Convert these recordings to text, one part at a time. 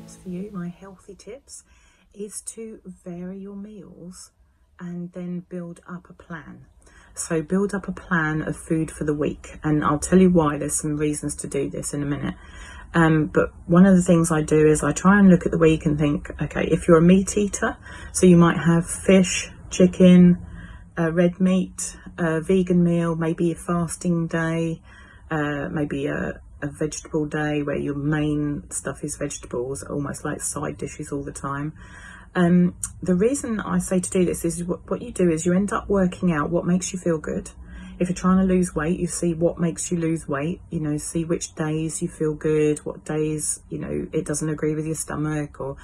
for you, my healthy tips, is to vary your meals and then build up a plan. So build up a plan of food for the week, and I'll tell you why. There's some reasons to do this in a minute. Um, but one of the things I do is I try and look at the week and think, okay, if you're a meat eater, so you might have fish, chicken, uh, red meat, a vegan meal, maybe a fasting day, uh, maybe a, a vegetable day where your main stuff is vegetables, almost like side dishes all the time. Um, the reason I say to do this is what, what you do is you end up working out what makes you feel good. If you're trying to lose weight, you see what makes you lose weight, you know, see which days you feel good, what days, you know, it doesn't agree with your stomach or,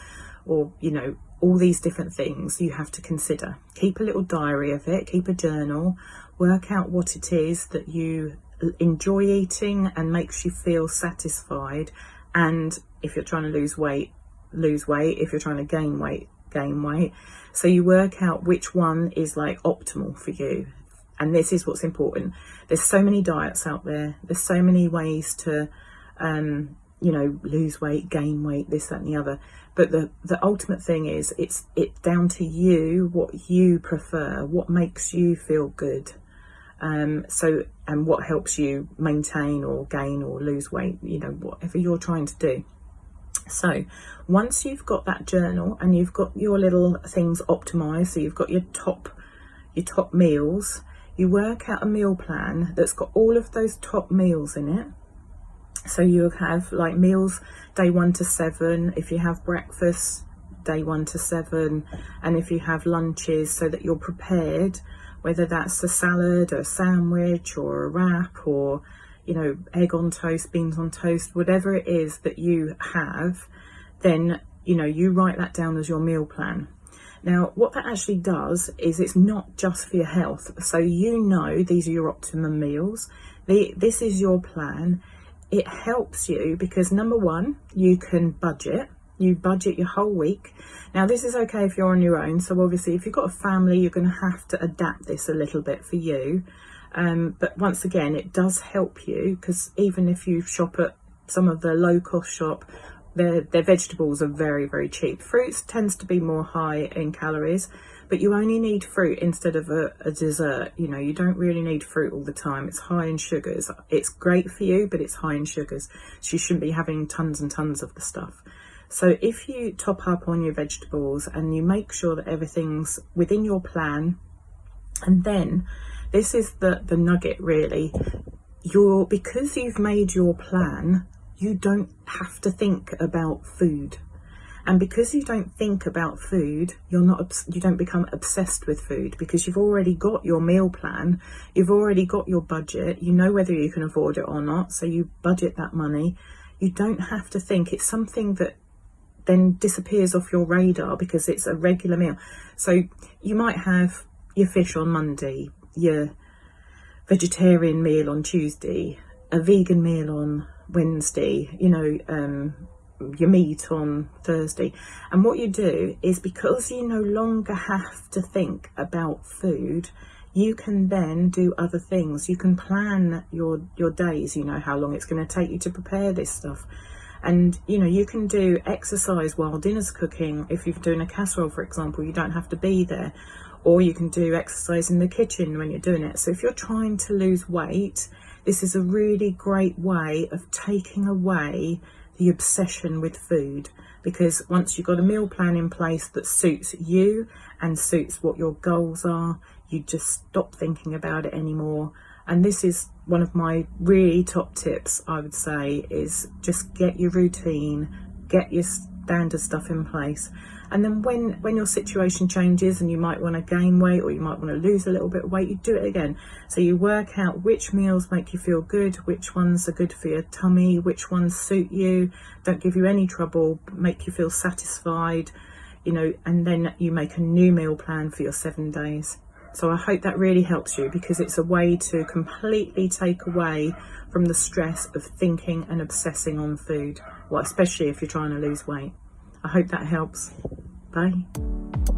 or, you know, all these different things you have to consider. Keep a little diary of it, keep a journal, work out what it is that you enjoy eating and makes you feel satisfied. And if you're trying to lose weight, lose weight. If you're trying to gain weight, gain weight. So you work out which one is like optimal for you. And this is what's important. There's so many diets out there. There's so many ways to, um, you know, lose weight, gain weight, this, that, and the other. But the the ultimate thing is, it's it's down to you what you prefer, what makes you feel good. Um, so and what helps you maintain or gain or lose weight. You know, whatever you're trying to do. So once you've got that journal and you've got your little things optimized, so you've got your top your top meals, you work out a meal plan that's got all of those top meals in it. So you have like meals day one to seven, if you have breakfast day one to seven, and if you have lunches so that you're prepared, whether that's a salad, a sandwich, or a wrap, or you know, egg on toast, beans on toast, whatever it is that you have, then, you know, you write that down as your meal plan. Now, what that actually does is it's not just for your health. So you know these are your optimum meals. The, this is your plan. It helps you because number one, you can budget. You budget your whole week. Now, this is okay if you're on your own. So obviously, if you've got a family, you're going to have to adapt this a little bit for you. Um, but once again, it does help you because even if you shop at some of the low cost shop, their, their vegetables are very, very cheap. Fruits tends to be more high in calories, but you only need fruit instead of a, a dessert. You know, you don't really need fruit all the time. It's high in sugars. It's great for you, but it's high in sugars. So you shouldn't be having tons and tons of the stuff. So if you top up on your vegetables and you make sure that everything's within your plan, and then this is the, the nugget really. You're, because you've made your plan, you don't have to think about food. And because you don't think about food, you're not you don't become obsessed with food because you've already got your meal plan, you've already got your budget, you know whether you can afford it or not, so you budget that money. You don't have to think. It's something that then disappears off your radar because it's a regular meal. So you might have your fish on Monday, your vegetarian meal on Tuesday, a vegan meal on Wednesday, you know, um, your meat on Thursday. And what you do is because you no longer have to think about food, you can then do other things. You can plan your your days, you know how long it's going to take you to prepare this stuff. And you know, you can do exercise while dinner's cooking. If you're doing a casserole, for example, you don't have to be there or you can do exercise in the kitchen when you're doing it. So if you're trying to lose weight, this is a really great way of taking away the obsession with food because once you've got a meal plan in place that suits you and suits what your goals are, you just stop thinking about it anymore. And this is one of my really top tips, I would say, is just get your routine, get your standard stuff in place. And then when when your situation changes and you might want to gain weight or you might want to lose a little bit of weight you do it again. So you work out which meals make you feel good which ones are good for your tummy which ones suit you don't give you any trouble make you feel satisfied you know and then you make a new meal plan for your seven days so I hope that really helps you because it's a way to completely take away from the stress of thinking and obsessing on food, well, especially if you're trying to lose weight. I hope that helps. Bye.